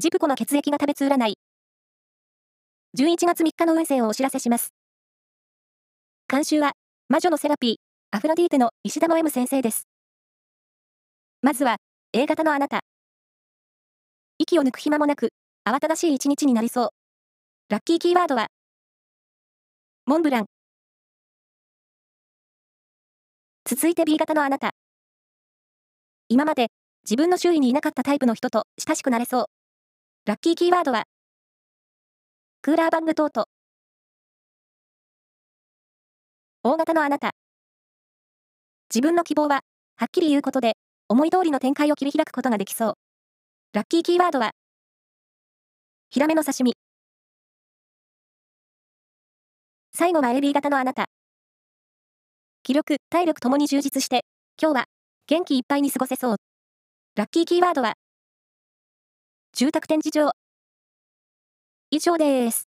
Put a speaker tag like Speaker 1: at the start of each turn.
Speaker 1: ジプコの血液が食べつ占い。11月3日の運勢をお知らせします。監修は、魔女のセラピー、アフロディーテの石田の M 先生です。まずは、A 型のあなた。息を抜く暇もなく、慌ただしい一日になりそう。ラッキーキーワードは、モンブラン。続いて B 型のあなた。今まで自分の周囲にいなかったタイプの人と親しくなれそう。ラッキーキーワードは、クーラーバングトート。大型のあなた。自分の希望は、はっきり言うことで、思い通りの展開を切り開くことができそう。ラッキーキーワードは、ヒラメの刺身。最後は AB 型のあなた。気力、体力ともに充実して、今日は元気いっぱいに過ごせそう。ラッキーキーワードは、住宅展示場。以上です。